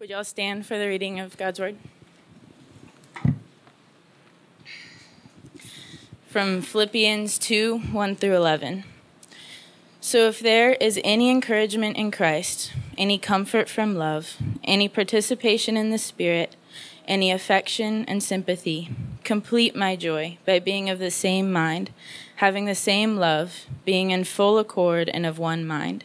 Would y'all stand for the reading of God's word? From Philippians 2 1 through 11. So if there is any encouragement in Christ, any comfort from love, any participation in the Spirit, any affection and sympathy, complete my joy by being of the same mind, having the same love, being in full accord and of one mind.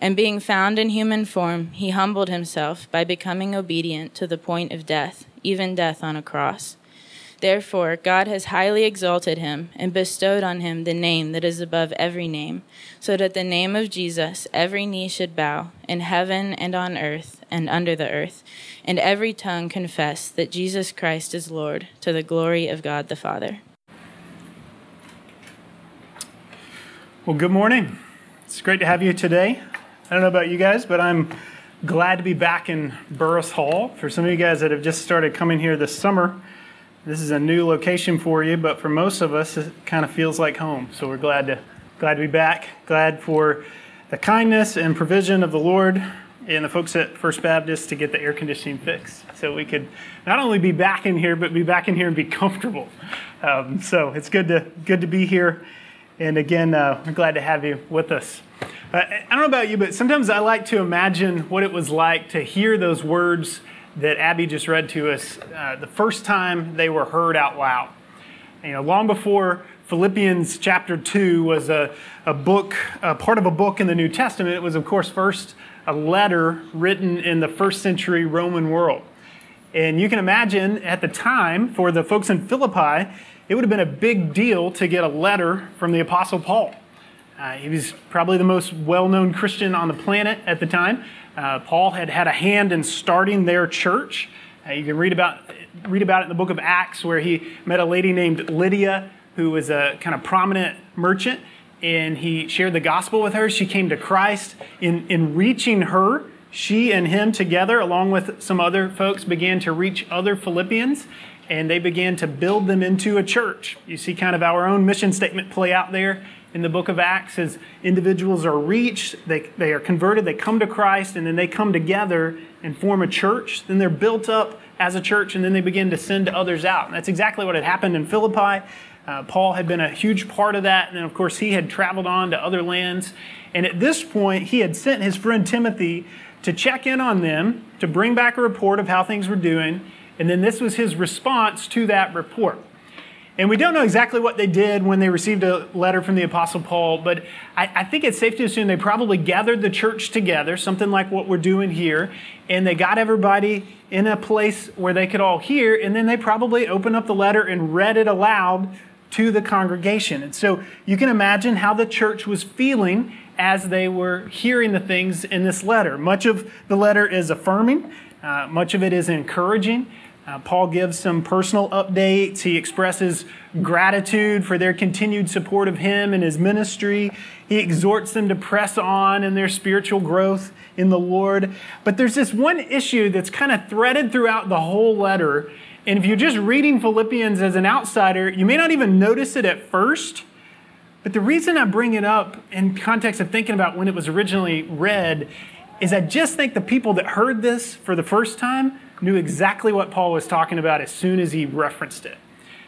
and being found in human form, he humbled himself by becoming obedient to the point of death, even death on a cross. Therefore, God has highly exalted him and bestowed on him the name that is above every name, so that the name of Jesus every knee should bow, in heaven and on earth and under the earth, and every tongue confess that Jesus Christ is Lord, to the glory of God the Father. Well, good morning. It's great to have you today. I don't know about you guys, but I'm glad to be back in Burris Hall. For some of you guys that have just started coming here this summer, this is a new location for you, but for most of us, it kind of feels like home. So we're glad to glad to be back. Glad for the kindness and provision of the Lord and the folks at First Baptist to get the air conditioning fixed, so we could not only be back in here, but be back in here and be comfortable. Um, so it's good to good to be here, and again, uh, we're glad to have you with us. Uh, I don't know about you, but sometimes I like to imagine what it was like to hear those words that Abby just read to us uh, the first time they were heard out loud. You know, long before Philippians chapter 2 was a, a book, a part of a book in the New Testament, it was, of course, first a letter written in the first century Roman world. And you can imagine at the time, for the folks in Philippi, it would have been a big deal to get a letter from the Apostle Paul. Uh, he was probably the most well known Christian on the planet at the time. Uh, Paul had had a hand in starting their church. Uh, you can read about, read about it in the book of Acts, where he met a lady named Lydia, who was a kind of prominent merchant, and he shared the gospel with her. She came to Christ. In, in reaching her, she and him together, along with some other folks, began to reach other Philippians and they began to build them into a church. You see kind of our own mission statement play out there in the book of Acts as individuals are reached, they, they are converted, they come to Christ, and then they come together and form a church. Then they're built up as a church, and then they begin to send others out. And that's exactly what had happened in Philippi. Uh, Paul had been a huge part of that, and then, of course, he had traveled on to other lands. And at this point, he had sent his friend Timothy to check in on them, to bring back a report of how things were doing. And then this was his response to that report. And we don't know exactly what they did when they received a letter from the Apostle Paul, but I, I, think it's safe to assume they probably gathered the church together, something like what we're doing here, and they got everybody in a place where they could all hear, and then they probably opened up the letter and read it aloud to the congregation. And so you can imagine how the church was feeling as they were hearing the things in this letter. Much of the letter is affirming, uh, much of it is encouraging. Uh, Paul gives some personal updates. He expresses gratitude for their continued support of him and his ministry. He exhorts them to press on in their spiritual growth in the Lord. But there's this one issue that's kind of threaded throughout the whole letter. And if you're just reading Philippians as an outsider, you may not even notice it at first. But the reason I bring it up in context of thinking about when it was originally read is I just think the people that heard this for the first time knew exactly what Paul was talking about as soon as he referenced it.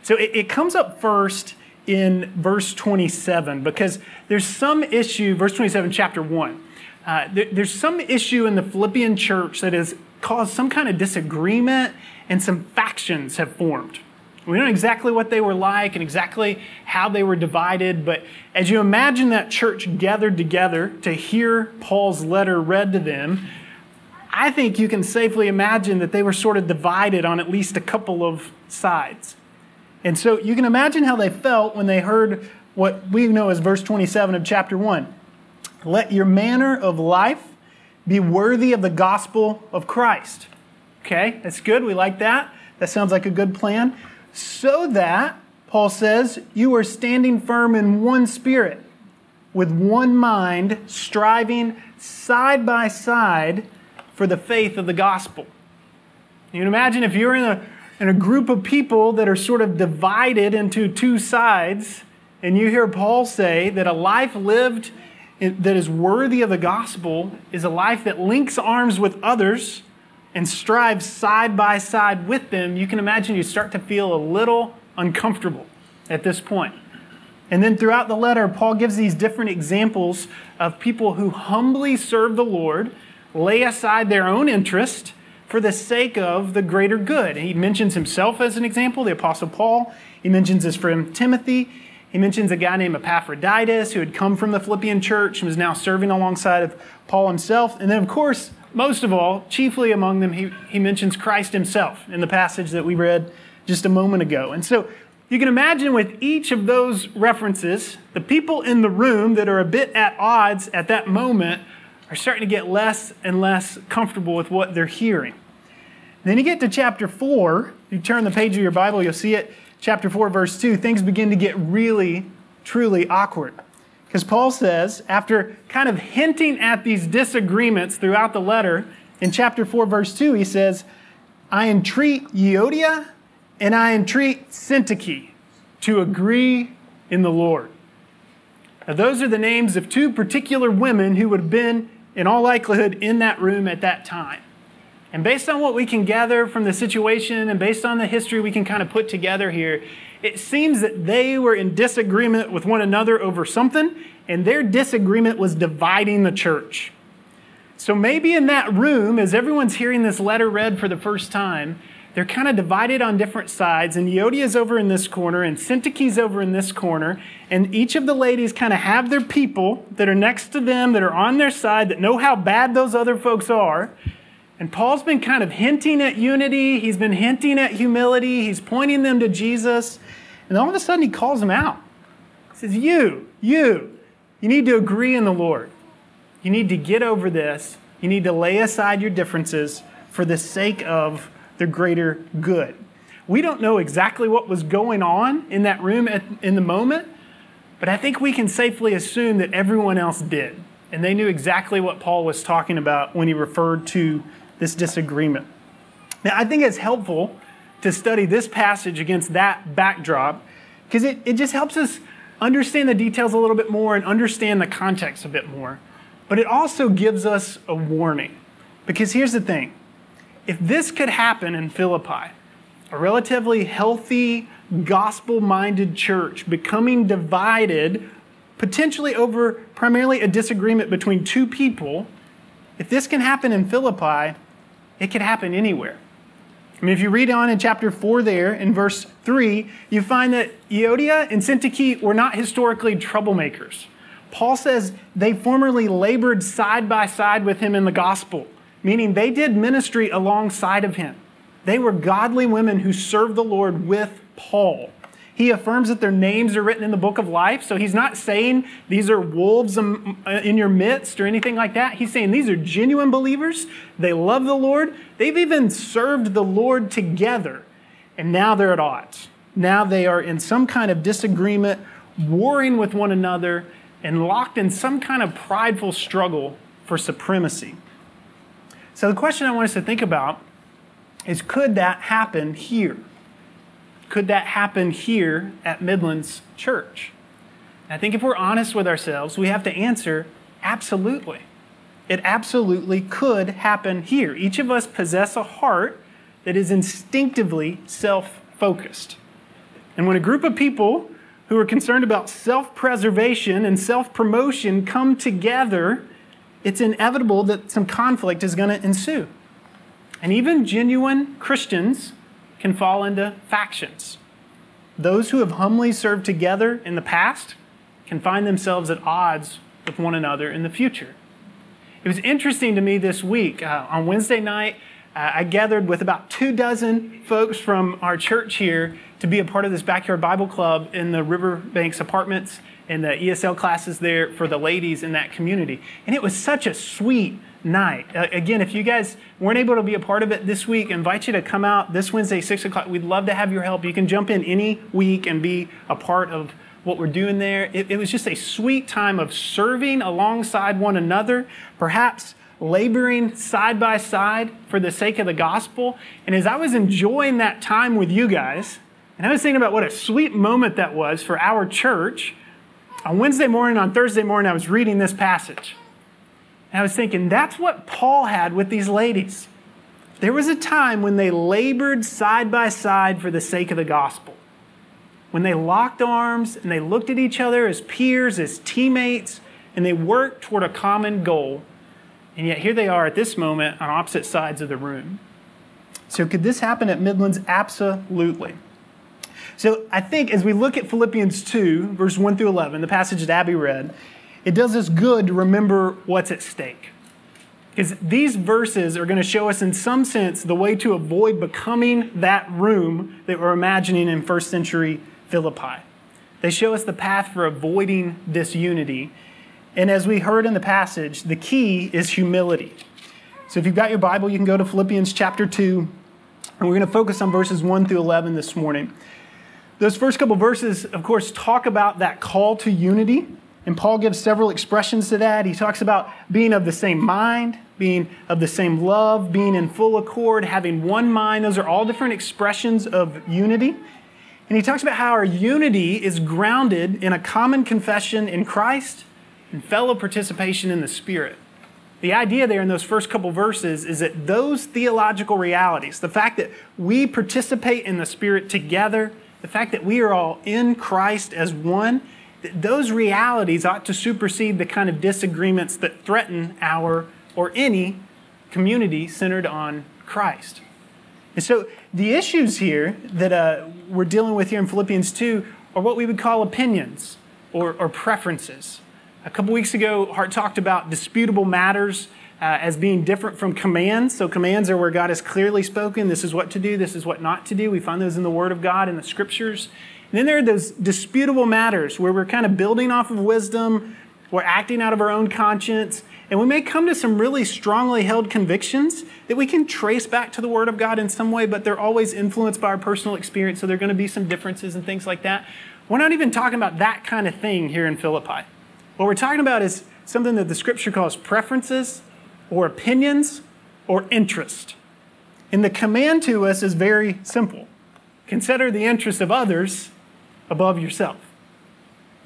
So it, it comes up first in verse 27 because there's some issue, verse 27, chapter 1. Uh, there, there's some issue in the Philippian church that has caused some kind of disagreement and some factions have formed. We don't know exactly what they were like and exactly how they were divided, but as you imagine that church gathered together to hear Paul's letter read to them, I think you can safely imagine that they were sort of divided on at least a couple of sides. And so you can imagine how they felt when they heard what we know as verse 27 of chapter 1. Let your manner of life be worthy of the gospel of Christ. Okay, that's good. We like that. That sounds like a good plan. So that, Paul says, you are standing firm in one spirit, with one mind, striving side by side for the faith of the gospel. You can imagine if you're in a, in a group of people that are sort of divided into two sides, and you hear Paul say that a life lived that is worthy of the gospel is a life that links arms with others and strives side by side with them, you can imagine you start to feel a little uncomfortable at this point. And then throughout the letter, Paul gives these different examples of people who humbly serve the Lord, lay aside their own interest for the sake of the greater good. He mentions himself as an example, the Apostle Paul. He mentions his friend Timothy. He mentions a guy named Epaphroditus who had come from the Philippian church and was now serving alongside of Paul himself. And then, of course, most of all, chiefly among them, he, he mentions Christ himself in the passage that we read just a moment ago. And so you can imagine with each of those references, the people in the room that are a bit at odds at that moment are starting to get less and less comfortable with what they're hearing. Then you get to chapter 4, you turn the page of your Bible, you'll see it, chapter 4, verse 2, things begin to get really, truly awkward. Because Paul says, after kind of hinting at these disagreements throughout the letter, in chapter 4, verse 2, he says, I entreat Euodia and I entreat Syntyche to agree in the Lord. Now, those are the names of two particular women who would have been, in all likelihood, in that room at that time. And based on what we can gather from the situation and based on the history we can kind of put together here, it seems that they were in disagreement with one another over something, and their disagreement was dividing the church. So maybe in that room, as everyone's hearing this letter read for the first time, they're kind of divided on different sides, and is over in this corner, and Syntyche's over in this corner, and each of the ladies kind of have their people that are next to them, that are on their side, that know how bad those other folks are. And Paul's been kind of hinting at unity, he's been hinting at humility, he's pointing them to Jesus. And all of a sudden, he calls them out. He says, You, you, you need to agree in the Lord. You need to get over this. You need to lay aside your differences for the sake of the greater good. We don't know exactly what was going on in that room at, in the moment, but I think we can safely assume that everyone else did. And they knew exactly what Paul was talking about when he referred to this disagreement. Now, I think it's helpful to study this passage against that backdrop because it, it just helps us understand the details a little bit more and understand the context a bit more. But it also gives us a warning. Because here's the thing if this could happen in Philippi, a relatively healthy, gospel minded church becoming divided, potentially over primarily a disagreement between two people, if this can happen in Philippi, it could happen anywhere. I mean, if you read on in chapter 4 there, in verse 3, you find that Euodia and Syntyche were not historically troublemakers. Paul says they formerly labored side by side with him in the gospel, meaning they did ministry alongside of him. They were godly women who served the Lord with Paul. He affirms that their names are written in the book of life. So he's not saying these are wolves uh, in your midst or anything like that. He's saying these are genuine believers. They love the Lord. They've even served the Lord together. And now they're at odds. Now they are in some kind of disagreement, warring with one another, and locked in some kind of prideful struggle for supremacy. So the question I want us to think about is could that happen here? Could that happen here at Midlands Church? I think if we're honest with ourselves, we have to answer absolutely. It absolutely could happen here. Each of us possess a heart that is instinctively self focused. And when a group of people who are concerned about self preservation and self promotion come together, it's inevitable that some conflict is going to ensue. And even genuine Christians can fall into factions. Those who have humbly served together in the past can find themselves at odds with one another in the future. It was interesting to me this week. Uh, on Wednesday night, uh, I gathered with about two dozen folks from our church here to be a part of this backyard Bible club in the Riverbanks apartments and the ESL classes there for the ladies in that community. And it was such a sweet night. Uh, again, if you guys weren't able to be a part of it this week, invite you to come out this Wednesday, 6 o'clock. We'd love to have your help. You can jump in any week and be a part of what we're doing there. It, it was just a sweet time of serving alongside one another, perhaps laboring side by side for the sake of the gospel. And as I was enjoying that time with you guys, and I was thinking about what a sweet moment that was for our church, on Wednesday morning, on Thursday morning, I was reading this passage. And I was thinking, that's what Paul had with these ladies. There was a time when they labored side by side for the sake of the gospel. When they locked arms and they looked at each other as peers, as teammates, and they worked toward a common goal. And yet here they are at this moment on opposite sides of the room. So, could this happen at Midlands? Absolutely. So, I think as we look at Philippians 2, verse 1 through 11, the passage that Abby read, it does us good to remember what's at stake. Because these verses are going to show us, in some sense, the way to avoid becoming that room that we're imagining in first century Philippi. They show us the path for avoiding disunity. And as we heard in the passage, the key is humility. So if you've got your Bible, you can go to Philippians chapter 2, and we're going to focus on verses 1 through 11 this morning. Those first couple verses, of course, talk about that call to unity and Paul gives several expressions to that. He talks about being of the same mind, being of the same love, being in full accord, having one mind. Those are all different expressions of unity. And he talks about how our unity is grounded in a common confession in Christ and fellow participation in the Spirit. The idea there in those first couple verses is that those theological realities, the fact that we participate in the Spirit together, the fact that we are all in Christ as one—that those realities ought to supersede the kind of disagreements that threaten our or any community centered on Christ. And so the issues here that uh, we're dealing with here in Philippians 2 are what we would call opinions or, or preferences. A couple weeks ago, Hart talked about disputable matters uh, as being different from commands. So, commands are where God has clearly spoken this is what to do, this is what not to do. We find those in the Word of God in the Scriptures. And then there are those disputable matters where we're kind of building off of wisdom, we're acting out of our own conscience, and we may come to some really strongly held convictions that we can trace back to the Word of God in some way, but they're always influenced by our personal experience, so there are going to be some differences and things like that. We're not even talking about that kind of thing here in Philippi. What we're talking about is something that the Scripture calls preferences or opinions or interest. And the command to us is very simple consider the interests of others above yourself.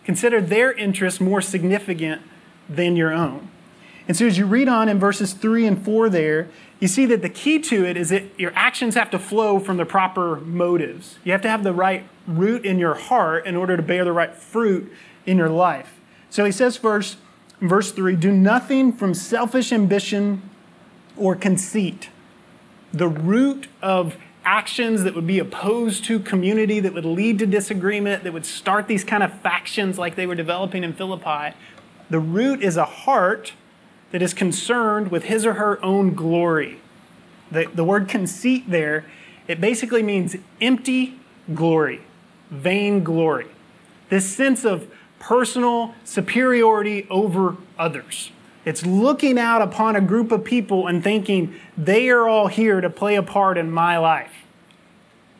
Consider their interests more significant than your own. And so, as you read on in verses 3 and 4 there, you see that the key to it is that your actions have to flow from the proper motives. You have to have the right root in your heart in order to bear the right fruit in your life. So, he says first, verse 3 do nothing from selfish ambition or conceit. The root of actions that would be opposed to community, that would lead to disagreement, that would start these kind of factions like they were developing in Philippi. The root is a heart that is concerned with his or her own glory. The, the word conceit there, it basically means empty glory, vain glory. This sense of personal superiority over others. It's looking out upon a group of people and thinking they are all here to play a part in my life.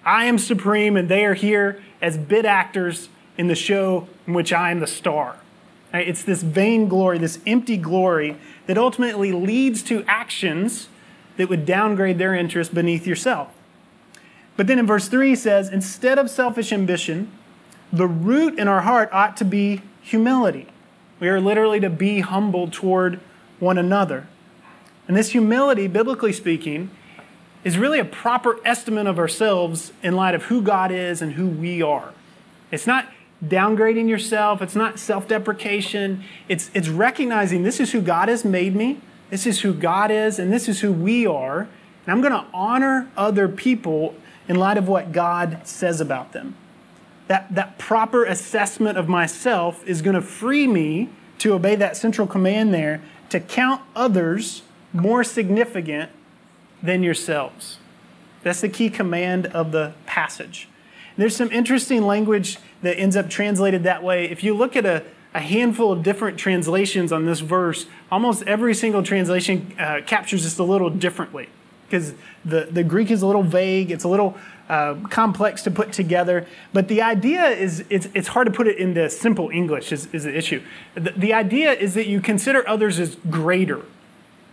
I am supreme, and they are here as bit actors in the show in which I am the star. It's this vain glory, this empty glory that ultimately leads to actions that would downgrade their interest beneath yourself. But then in verse 3 he says, instead of selfish ambition, the root in our heart ought to be humility. We are literally to be humble toward one another. And this humility, biblically speaking, is really a proper estimate of ourselves in light of who God is and who we are. It's not downgrading yourself, it's not self deprecation, it's, it's recognizing this is who God has made me, this is who God is, and this is who we are. And I'm going to honor other people in light of what God says about them. That, that proper assessment of myself is going to free me to obey that central command there to count others more significant than yourselves. That's the key command of the passage. There's some interesting language that ends up translated that way. If you look at a, a handful of different translations on this verse, almost every single translation uh, captures this a little differently because the, the Greek is a little vague, it's a little uh, complex to put together. But the idea is it's, it's hard to put it into simple English, is, is the issue. The, the idea is that you consider others as greater.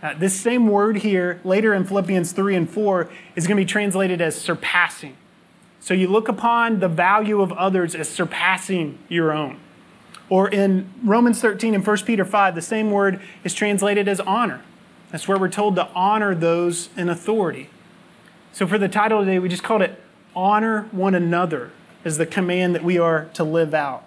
Uh, this same word here, later in Philippians 3 and 4, is going to be translated as surpassing. So you look upon the value of others as surpassing your own. Or in Romans 13 and 1 Peter 5, the same word is translated as honor. That's where we're told to honor those in authority. So for the title today, we just called it Honor One Another is the command that we are to live out.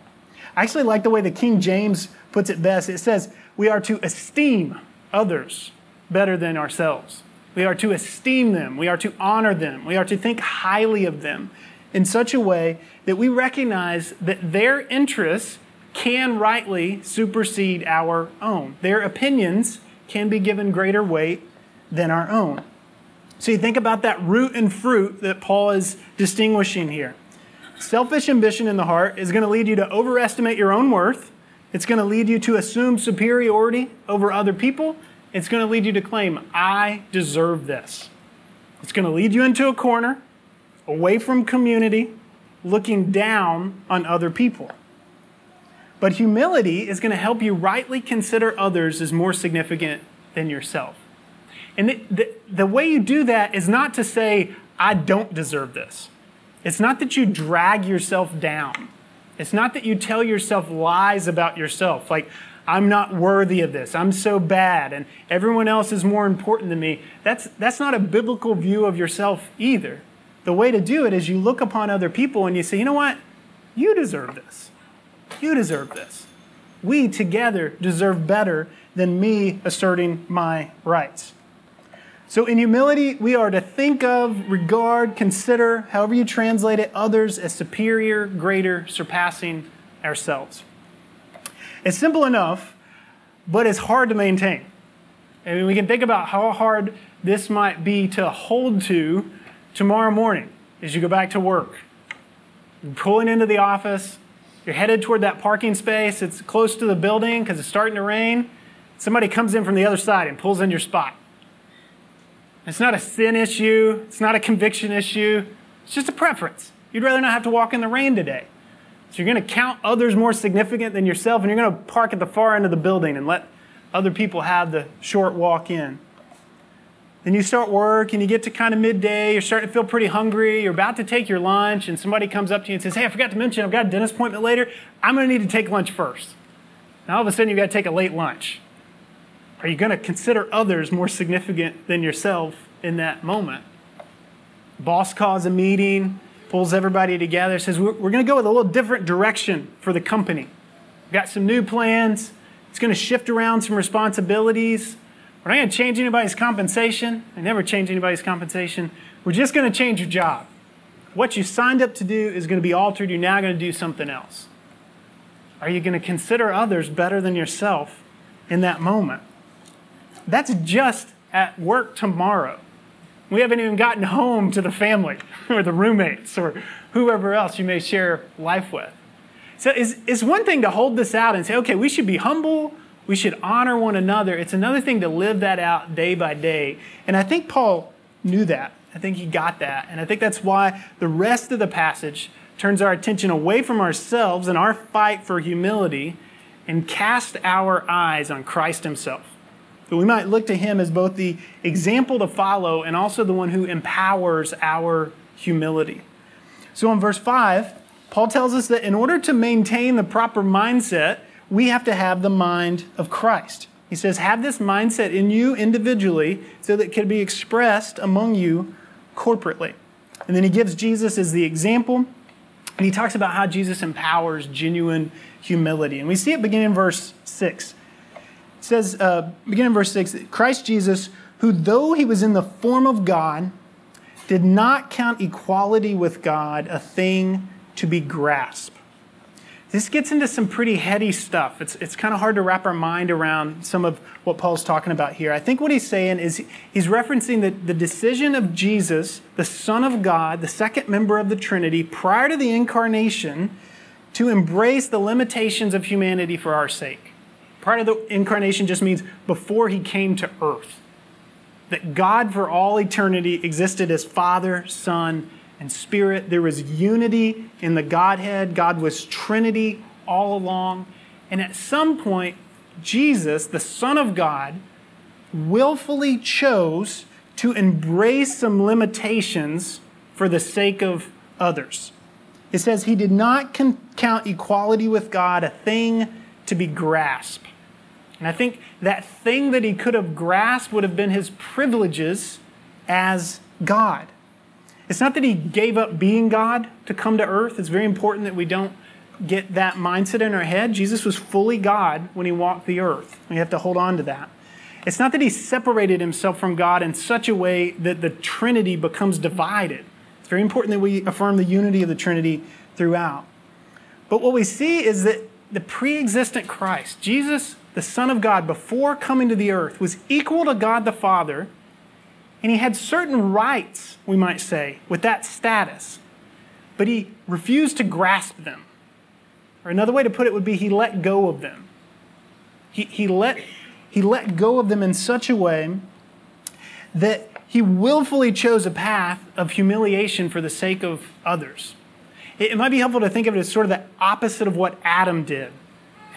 I actually like the way the King James puts it best. It says, We are to esteem others better than ourselves. We are to esteem them. We are to honor them. We are to think highly of them in such a way that we recognize that their interests can rightly supersede our own. Their opinions can be given greater weight than our own. So you think about that root and fruit that Paul is distinguishing here. Selfish ambition in the heart is going to lead you to overestimate your own worth. It's going to lead you to assume superiority over other people. It's going to lead you to claim, I deserve this. It's going to lead you into a corner, away from community, looking down on other people. But humility is going to help you rightly consider others as more significant than yourself. And the, the, the, way you do that is not to say, I don't deserve this. It's not that you drag yourself down. It's not that you tell yourself lies about yourself, like, I'm not worthy of this. I'm so bad, and everyone else is more important than me. That's, that's not a biblical view of yourself either. The way to do it is you look upon other people and you say, you know what? You deserve this. You deserve this. We together deserve better than me asserting my rights. So, in humility, we are to think of, regard, consider, however you translate it, others as superior, greater, surpassing ourselves. It's simple enough, but it's hard to maintain. I mean, we can think about how hard this might be to hold to tomorrow morning as you go back to work. You're pulling into the office, you're headed toward that parking space. It's close to the building because it's starting to rain. Somebody comes in from the other side and pulls in your spot. It's not a sin issue, it's not a conviction issue, it's just a preference. You'd rather not have to walk in the rain today. So you're going to count others more significant than yourself, and you're going to park at the far end of the building and let other people have the short walk in. Then you start work and you get to kind of midday, you're starting to feel pretty hungry, you're about to take your lunch, and somebody comes up to you and says, Hey, I forgot to mention, I've got a dentist appointment later. I'm going to need to take lunch first. Now all of a sudden, you've got to take a late lunch. Are you going to consider others more significant than yourself in that moment? Boss calls a meeting, pulls everybody together, says, We're, going to go with a little different direction for the company. We've got some new plans. It's going to shift around some responsibilities. We're not going to change anybody's compensation. I never change anybody's compensation. We're just going to change your job. What you signed up to do is going to be altered. You're now going to do something else. Are you going to consider others better than yourself in that moment? That's just at work tomorrow. We haven't even gotten home to the family or the roommates or whoever else you may share life with. So it's, it's one thing to hold this out and say, okay, we should be humble, we should honor one another. It's another thing to live that out day by day. And I think Paul knew that. I think he got that. And I think that's why the rest of the passage turns our attention away from ourselves and our fight for humility and cast our eyes on Christ himself. That we might look to him as both the example to follow and also the one who empowers our humility. So in verse 5, Paul tells us that in order to maintain the proper mindset, we have to have the mind of Christ. He says, have this mindset in you individually so that it can be expressed among you corporately. And then he gives Jesus as the example, and he talks about how Jesus empowers genuine humility. And we see it beginning in verse 6. It says, uh, begin in verse 6 Christ Jesus, who though he was in the form of God, did not count equality with God a thing to be grasped this gets into some pretty heady stuff. It's, it's kind of hard to wrap our mind around some of what Paul's talking about here. I think what he's saying is he's referencing the, the decision of Jesus, the Son of God, the second member of the Trinity, prior to the incarnation, to embrace the limitations of humanity for our sake. Part of the incarnation just means before he came to earth. That God for all eternity existed as Father, Son, and Spirit. There was unity in the Godhead. God was Trinity all along. And at some point, Jesus, the Son of God, willfully chose to embrace some limitations for the sake of others. It says he did not count equality with God a thing to be grasped. And I think that thing that he could have grasped would have been his privileges as God. It's not that he gave up being God to come to earth. It's very important that we don't get that mindset in our head. Jesus was fully God when he walked the earth. We have to hold on to that. It's not that he separated himself from God in such a way that the Trinity becomes divided. It's very important that we affirm the unity of the Trinity throughout. But what we see is that the pre existent Christ, Jesus, the Son of God, before coming to the earth, was equal to God the Father, and he had certain rights, we might say, with that status. But he refused to grasp them. Or another way to put it would be he let go of them. He, he, let, he let go of them in such a way that he willfully chose a path of humiliation for the sake of others. It, it might be helpful to think of it as sort of the opposite of what Adam did.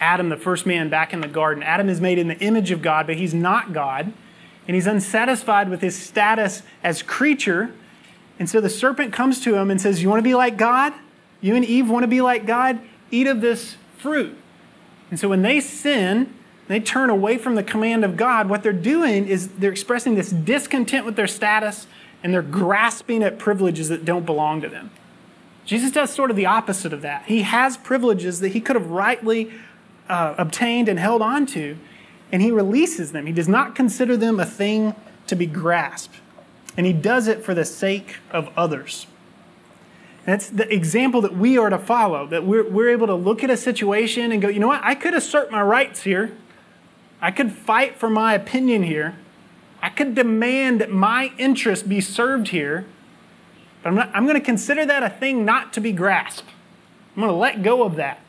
Adam, the first man back in the garden. Adam is made in the image of God, but he's not God. And he's unsatisfied with his status as creature. And so the serpent comes to him and says, You want to be like God? You and Eve want to be like God? Eat of this fruit. And so when they sin, they turn away from the command of God, what they're doing is they're expressing this discontent with their status and they're grasping at privileges that don't belong to them. Jesus does sort of the opposite of that. He has privileges that he could have rightly uh, obtained and held on to, and he releases them. He does not consider them a thing to be grasped, and he does it for the sake of others. That's the example that we are to follow, that we're, we're able to look at a situation and go, you know what, I could assert my rights here. I could fight for my opinion here. I could demand that my interest be served here. But I'm, not, I'm going to consider that a thing not to be grasped. I'm going to let go of that.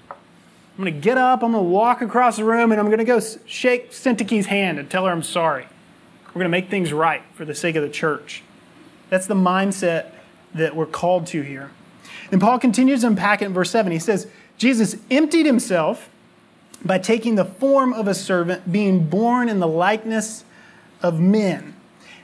I'm going to get up, I'm going to walk across the room, and I'm going to go shake Syntyche's hand and tell her I'm sorry. We're going to make things right for the sake of the church. That's the mindset that we're called to here. And Paul continues to unpack it in verse 7. He says, Jesus emptied himself by taking the form of a servant, being born in the likeness of men.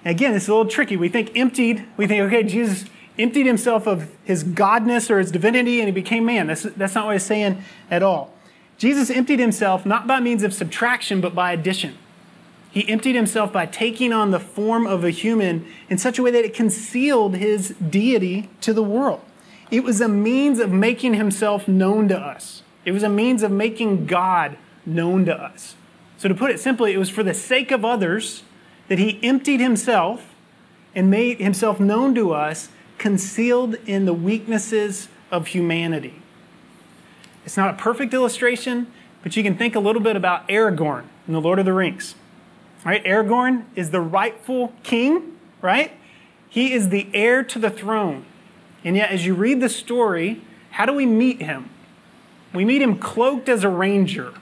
And again, it's a little tricky. We think emptied, we think, okay, Jesus emptied himself of his godness or his divinity and he became man. That's, that's not what he's saying at all. Jesus emptied himself not by means of subtraction, but by addition. He emptied himself by taking on the form of a human in such a way that it concealed his deity to the world. It was a means of making himself known to us. It was a means of making God known to us. So, to put it simply, it was for the sake of others that he emptied himself and made himself known to us, concealed in the weaknesses of humanity. It's not a perfect illustration, but you can think a little bit about Aragorn in The Lord of the Rings. Right? Aragorn is the rightful king, right? He is the heir to the throne. And yet, as you read the story, how do we meet him? We meet him cloaked as a ranger,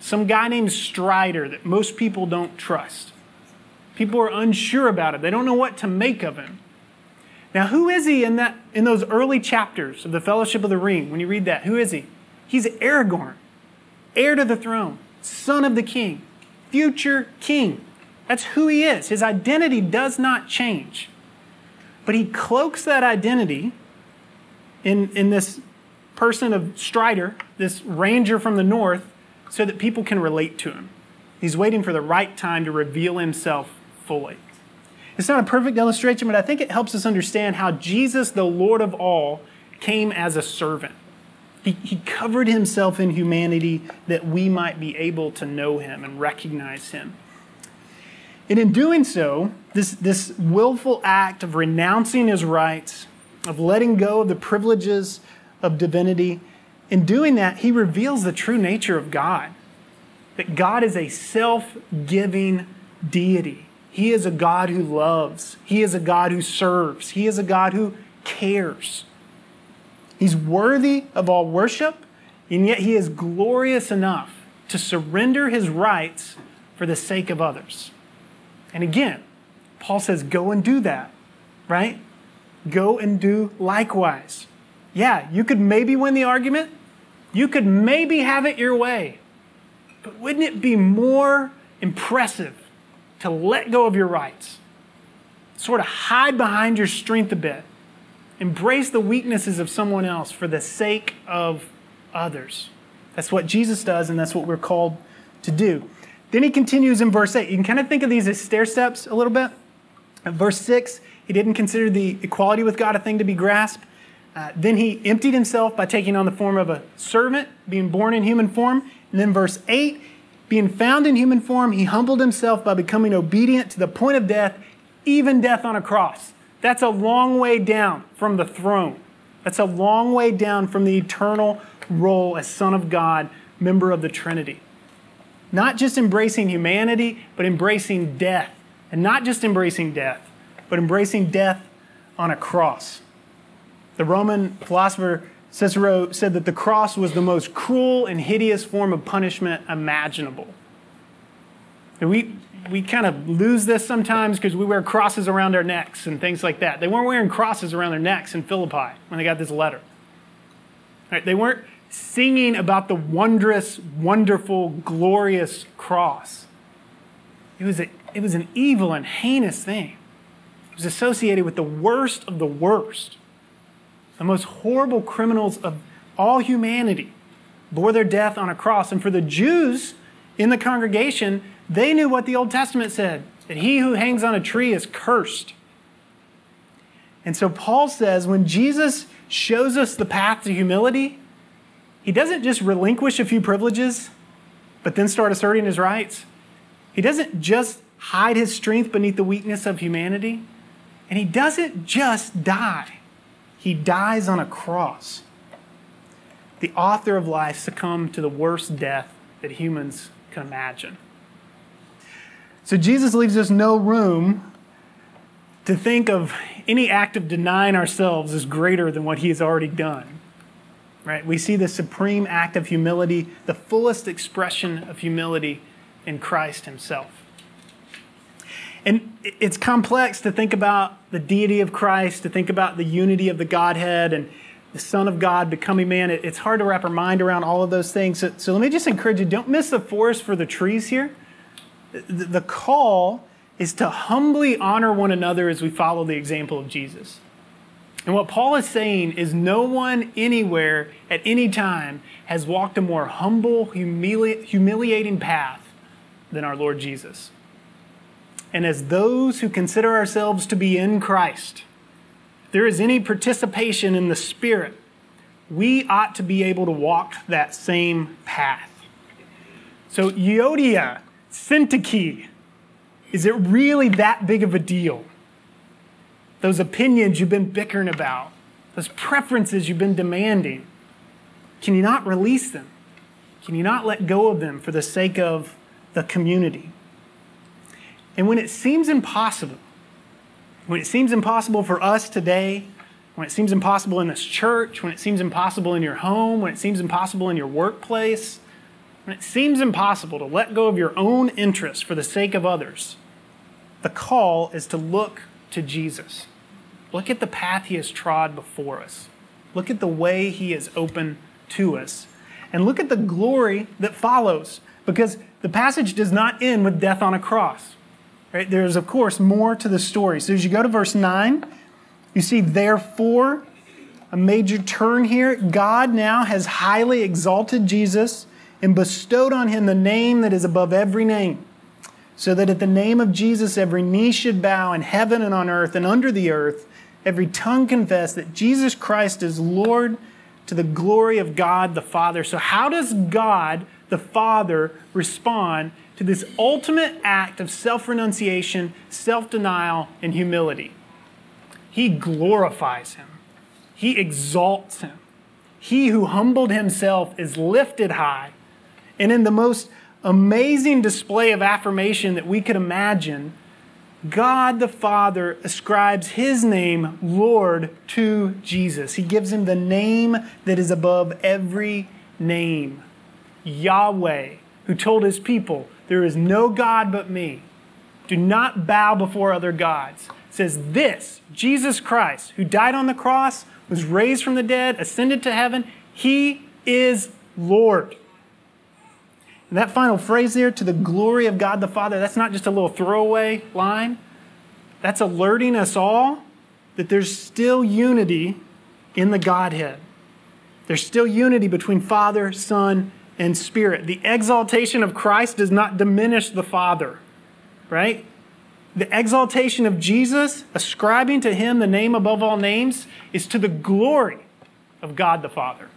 some guy named Strider that most people don't trust. People are unsure about it, they don't know what to make of him. Now, who is he in, that, in those early chapters of the Fellowship of the Ring? When you read that, who is he? He's Aragorn, heir to the throne, son of the king, future king. That's who he is. His identity does not change. But he cloaks that identity in, in this person of Strider, this ranger from the north, so that people can relate to him. He's waiting for the right time to reveal himself fully. It's not a perfect illustration, but I think it helps us understand how Jesus, the Lord of all, came as a servant. He, he covered himself in humanity that we might be able to know him and recognize him. And in doing so, this, this willful act of renouncing his rights, of letting go of the privileges of divinity. In doing that, he reveals the true nature of God that God is a self giving deity. He is a God who loves, He is a God who serves, He is a God who cares. He's worthy of all worship, and yet he is glorious enough to surrender his rights for the sake of others. And again, Paul says, go and do that, right? Go and do likewise. Yeah, you could maybe win the argument. You could maybe have it your way. But wouldn't it be more impressive to let go of your rights? Sort of hide behind your strength a bit. Embrace the weaknesses of someone else for the sake of others. That's what Jesus does, and that's what we're called to do. Then he continues in verse 8. You can kind of think of these as stair steps a little bit. At verse 6, he didn't consider the equality with God a thing to be grasped. Uh, then he emptied himself by taking on the form of a servant, being born in human form. And then verse 8, being found in human form, he humbled himself by becoming obedient to the point of death, even death on a cross. That's a long way down from the throne. That's a long way down from the eternal role as Son of God, member of the Trinity. Not just embracing humanity, but embracing death. And not just embracing death, but embracing death on a cross. The Roman philosopher Cicero said that the cross was the most cruel and hideous form of punishment imaginable. And we, we kind of lose this sometimes because we wear crosses around our necks and things like that. They weren't wearing crosses around their necks in Philippi when they got this letter. Right? They weren't singing about the wondrous, wonderful, glorious cross. It was, a, it was an evil and heinous thing. It was associated with the worst of the worst. The most horrible criminals of all humanity bore their death on a cross. And for the Jews in the congregation, they knew what the Old Testament said that he who hangs on a tree is cursed. And so Paul says when Jesus shows us the path to humility, he doesn't just relinquish a few privileges, but then start asserting his rights. He doesn't just hide his strength beneath the weakness of humanity. And he doesn't just die, he dies on a cross. The author of life succumbed to the worst death that humans can imagine. So Jesus leaves us no room to think of any act of denying ourselves as greater than what he has already done right? We see the supreme act of humility, the fullest expression of humility in Christ himself. And it's complex to think about the deity of Christ, to think about the unity of the Godhead and the Son of God becoming man. It's hard to wrap our mind around all of those things. So, so let me just encourage you don't miss the forest for the trees here. The, call is to humbly honor one another as we follow the example of Jesus. And what Paul is saying is no one anywhere at any time has walked a more humble, humili- humiliating path than our Lord Jesus. And as those who consider ourselves to be in Christ, if there is any participation in the Spirit, we ought to be able to walk that same path. So, Euodia, Syntyche, is it really that big of a deal? those opinions you've been bickering about, those preferences you've been demanding, can you not release them? Can you not let go of them for the sake of the community? And when it seems impossible, when it seems impossible for us today, when it seems impossible in this church, when it seems impossible in your home, when it seems impossible in your workplace, when it seems impossible to let go of your own interests for the sake of others, the call is to look to Jesus. Look at the path he has trod before us. Look at the way he has opened to us. And look at the glory that follows, because the passage does not end with death on a cross. Right? There's, of course, more to the story. So as you go to verse 9, you see, therefore, a major turn here. God now has highly exalted Jesus and bestowed on him the name that is above every name, so that at the name of Jesus every knee should bow in heaven and on earth and under the earth every tongue confess that Jesus Christ is Lord to the glory of God the Father. So, how does God the Father respond to this ultimate act of self renunciation, self denial, and humility? He glorifies him, he exalts him. He who humbled himself is lifted high. And in the most amazing display of affirmation that we could imagine, God the Father ascribes his name, Lord, to Jesus. He gives him the name that is above every name, Yahweh, who told his people, There is no God but me. Do not bow before other gods. says this Jesus Christ, who died on the cross, was raised from the dead, ascended to heaven, he is Lord. And that final phrase there, to the glory of God the Father, that's not just a little throwaway line. That's alerting us all that there's still unity in the Godhead. There's still unity between Father, Son, and Spirit. The exaltation of Christ does not diminish the Father, right? The exaltation of Jesus, ascribing to him the name above all names, is to the glory of God the Father.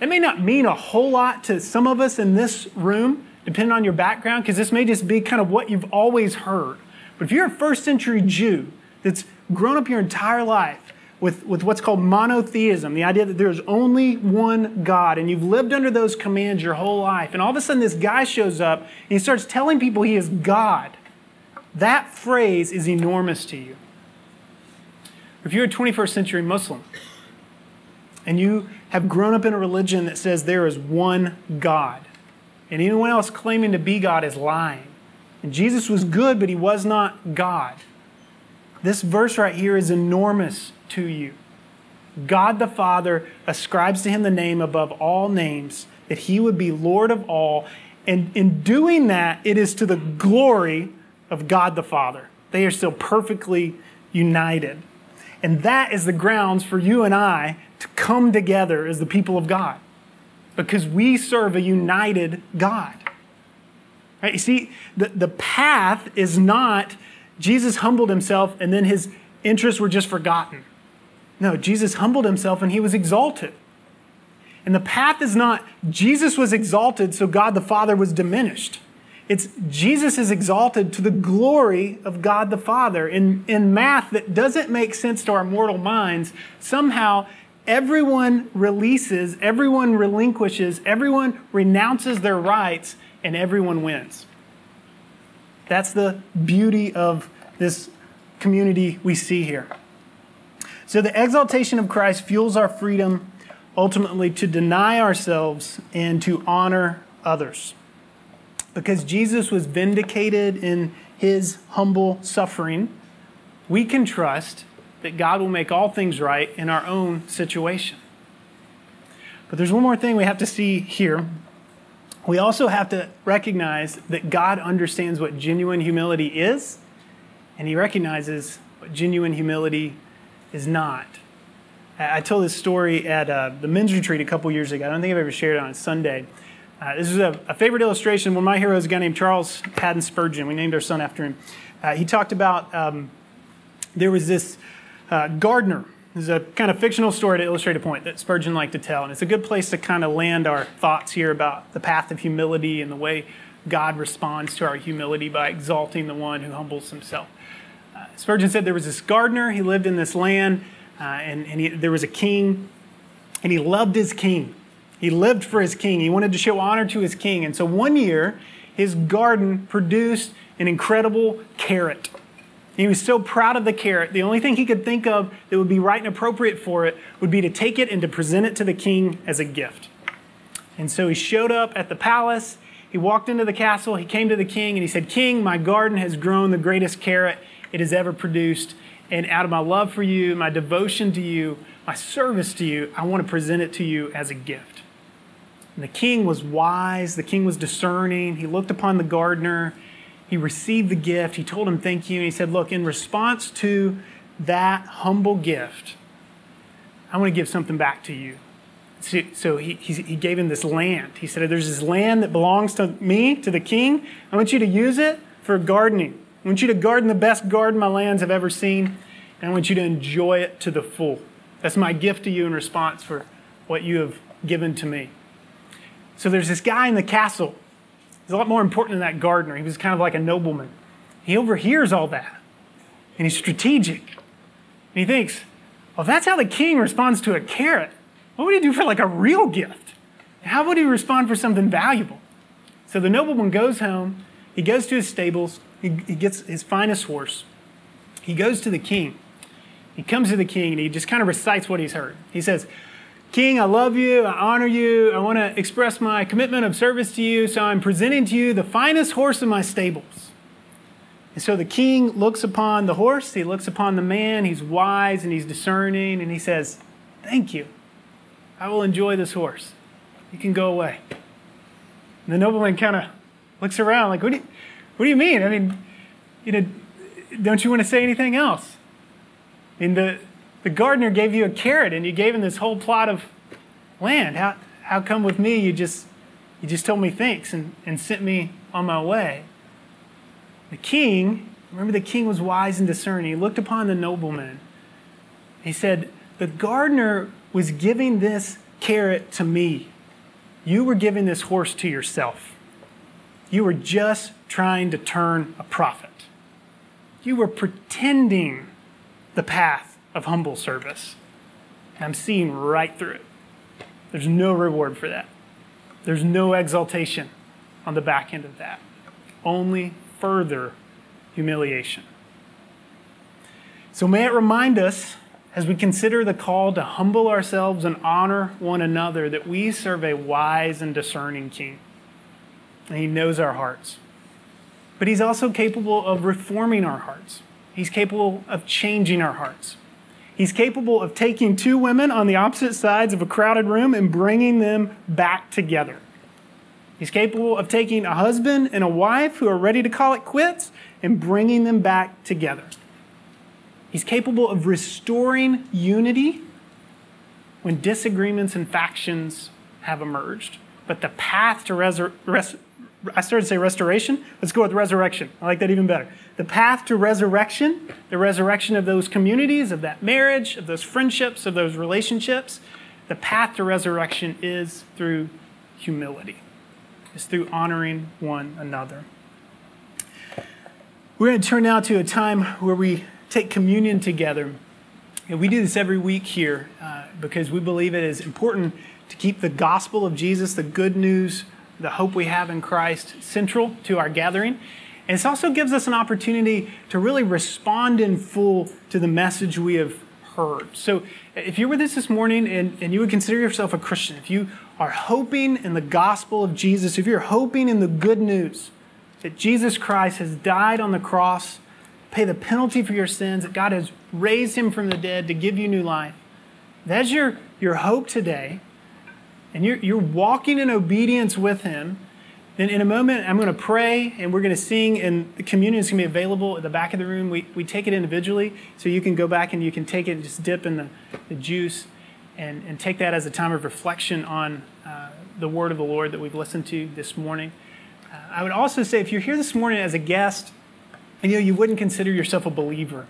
That may not mean a whole lot to some of us in this room, depending on your background, because this may just be kind of what you've always heard. But if you're a first century Jew that's grown up your entire life with, with what's called monotheism, the idea that there's only one God, and you've lived under those commands your whole life, and all of a sudden this guy shows up and he starts telling people he is God, that phrase is enormous to you. If you're a 21st century Muslim and you have grown up in a religion that says there is one God, and anyone else claiming to be God is lying, and Jesus was good, but he was not God. This verse right here is enormous to you. God the Father ascribes to him the name above all names, that he would be Lord of all. And in doing that, it is to the glory of God the Father. They are still perfectly united. And that is the grounds for you and I to come together as the people of God because we serve a united God. Right? You see, the, the path is not Jesus humbled himself and then his interests were just forgotten. No, Jesus humbled himself and he was exalted. And the path is not Jesus was exalted, so God the Father was diminished. It's Jesus is exalted to the glory of God the Father. In, in math that doesn't make sense to our mortal minds, somehow everyone releases, everyone relinquishes, everyone renounces their rights, and everyone wins. That's the beauty of this community we see here. So, the exaltation of Christ fuels our freedom ultimately to deny ourselves and to honor others. Because Jesus was vindicated in his humble suffering, we can trust that God will make all things right in our own situation. But there's one more thing we have to see here we also have to recognize that God understands what genuine humility is, and He recognizes what genuine humility is not. I told this story at uh, the men's retreat a couple years ago. I don't think I've ever shared it on a Sunday. Uh, this is a, a, favorite illustration. One of my heroes, a guy named Charles Haddon Spurgeon. We named our son after him. Uh, he talked about um, there was this uh, gardener is a kind of fictional story to illustrate a point that Spurgeon liked to tell. And it's a good place to kind of land our thoughts here about the path of humility and the way God responds to our humility by exalting the one who humbles himself. Uh, Spurgeon said there was this gardener, he lived in this land, uh, and, and he, there was a king, and he loved his king. He lived for his king. He wanted to show honor to his king. And so one year, his garden produced an incredible carrot. He was so proud of the carrot. The only thing he could think of that would be right and appropriate for it would be to take it and to present it to the king as a gift. And so he showed up at the palace. He walked into the castle. He came to the king and he said, King, my garden has grown the greatest carrot it has ever produced. And out of my love for you, my devotion to you, my service to you, I want to present it to you as a gift. And the king was wise. The king was discerning. He looked upon the gardener he received the gift. He told him thank you. And he said, Look, in response to that humble gift, I want to give something back to you. So he, he gave him this land. He said, There's this land that belongs to me, to the king. I want you to use it for gardening. I want you to garden the best garden my lands have ever seen. And I want you to enjoy it to the full. That's my gift to you in response for what you have given to me. So there's this guy in the castle He's a lot more important than that gardener. He was kind of like a nobleman. He overhears all that, and he's strategic. And he thinks, well, that's how the king responds to a carrot. What would he do for like a real gift? How would he respond for something valuable? So the nobleman goes home, he goes to his stables, he, he gets his finest horse. He goes to the king. He comes to the king and he just kind of recites what he's heard. He says, King, I love you, I honor you, I want to express my commitment of service to you, so I'm presenting to you the finest horse in my stables. And so the king looks upon the horse, he looks upon the man, he's wise and he's discerning, and he says, Thank you. I will enjoy this horse. You can go away. And the nobleman kind of looks around like, what do, you, what do you mean? I mean, you know, don't you want to say anything else? I mean, the, the gardener gave you a carrot and you gave him this whole plot of land. How, how come with me you just, you just told me thanks and, and sent me on my way? The king, remember the king was wise and discerning. He looked upon the nobleman. He said, The gardener was giving this carrot to me. You were giving this horse to yourself. You were just trying to turn a profit. You were pretending the path of humble service. And I'm seeing right through it. There's no reward for that. There's no exaltation on the back end of that. Only further humiliation. So may it remind us as we consider the call to humble ourselves and honor one another that we serve a wise and discerning king. And he knows our hearts. But he's also capable of reforming our hearts. He's capable of changing our hearts. He's capable of taking two women on the opposite sides of a crowded room and bringing them back together. He's capable of taking a husband and a wife who are ready to call it quits and bringing them back together. He's capable of restoring unity when disagreements and factions have emerged. But the path to resurrection, I started to say restoration. Let's go with resurrection. I like that even better. The path to resurrection, the resurrection of those communities, of that marriage, of those friendships, of those relationships, the path to resurrection is through humility, is through honoring one another. We're going to turn now to a time where we take communion together. And we do this every week here uh, because we believe it is important to keep the gospel of Jesus, the good news the hope we have in Christ central to our gathering. And it also gives us an opportunity to really respond in full to the message we have heard. So if you're with us this morning and, and you would consider yourself a Christian, if you are hoping in the gospel of Jesus, if you're hoping in the good news that Jesus Christ has died on the cross, pay the penalty for your sins, that God has raised him from the dead to give you new life, that's your, your hope today and you're, you're walking in obedience with Him, then in a moment I'm going to pray and we're going to sing, and the communion is going to be available at the back of the room. We, we take it individually, so you can go back and you can take it and just dip in the, the juice and, and take that as a time of reflection on uh, the word of the Lord that we've listened to this morning. Uh, I would also say if you're here this morning as a guest and you know you wouldn't consider yourself a believer,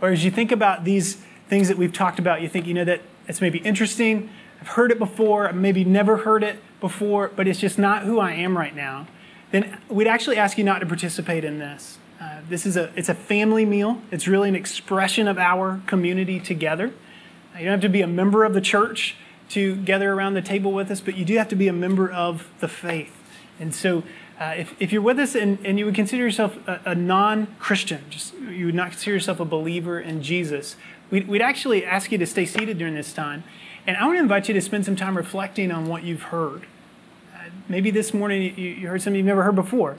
or as you think about these things that we've talked about, you think, you know, that it's maybe interesting I've heard it before, maybe never heard it before, but it's just not who I am right now, then we'd actually ask you not to participate in this. Uh, this is a it's a family meal. It's really an expression of our community together. You don't have to be a member of the church to gather around the table with us, but you do have to be a member of the faith. And so, uh, if, if you're with us and, and you would consider yourself a, a non Christian, just you would not consider yourself a believer in Jesus, we'd, we'd actually ask you to stay seated during this time. And I want to invite you to spend some time reflecting on what you've heard. Uh, maybe this morning you, you heard something you've never heard before.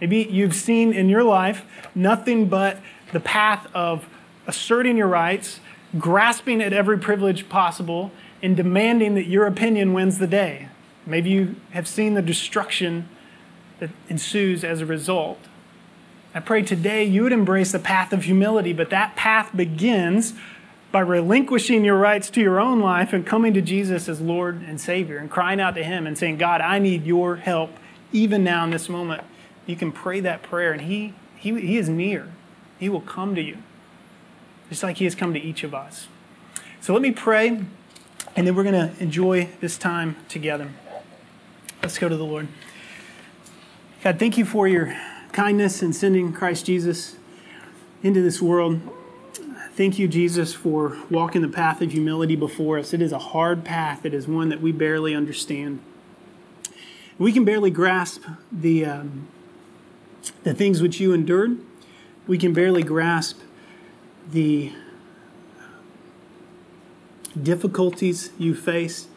Maybe you've seen in your life nothing but the path of asserting your rights, grasping at every privilege possible, and demanding that your opinion wins the day. Maybe you have seen the destruction that ensues as a result. I pray today you would embrace the path of humility, but that path begins by relinquishing your rights to your own life and coming to Jesus as Lord and Savior and crying out to Him and saying, God, I need your help even now in this moment. You can pray that prayer and He, he, he is near. He will come to you, just like He has come to each of us. So let me pray, and then we're going to enjoy this time together. Let's go to the Lord. God, thank you for your kindness in sending Christ Jesus into this world. Thank you, Jesus, for walking the path of humility before us. It is a hard path, it is one that we barely understand. We can barely grasp the, um, the things which you endured. We can barely grasp the difficulties you face,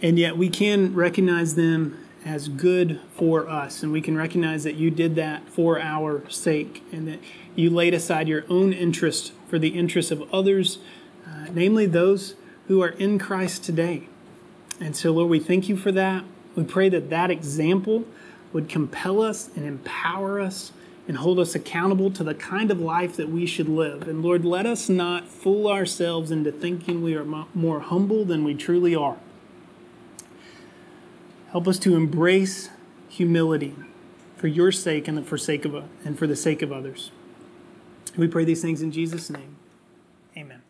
and yet we can recognize them as good for us. And we can recognize that you did that for our sake and that you laid aside your own interest for the interests of others, uh, namely those who are in Christ today. And so, Lord, we thank you for that. We pray that that example would compel us and empower us and hold us accountable to the kind of life that we should live. And Lord, let us not fool ourselves into thinking we are more humble than we truly are. Help us to embrace humility for your sake and for sake of and for the sake of others. We pray these things in Jesus' name. Amen.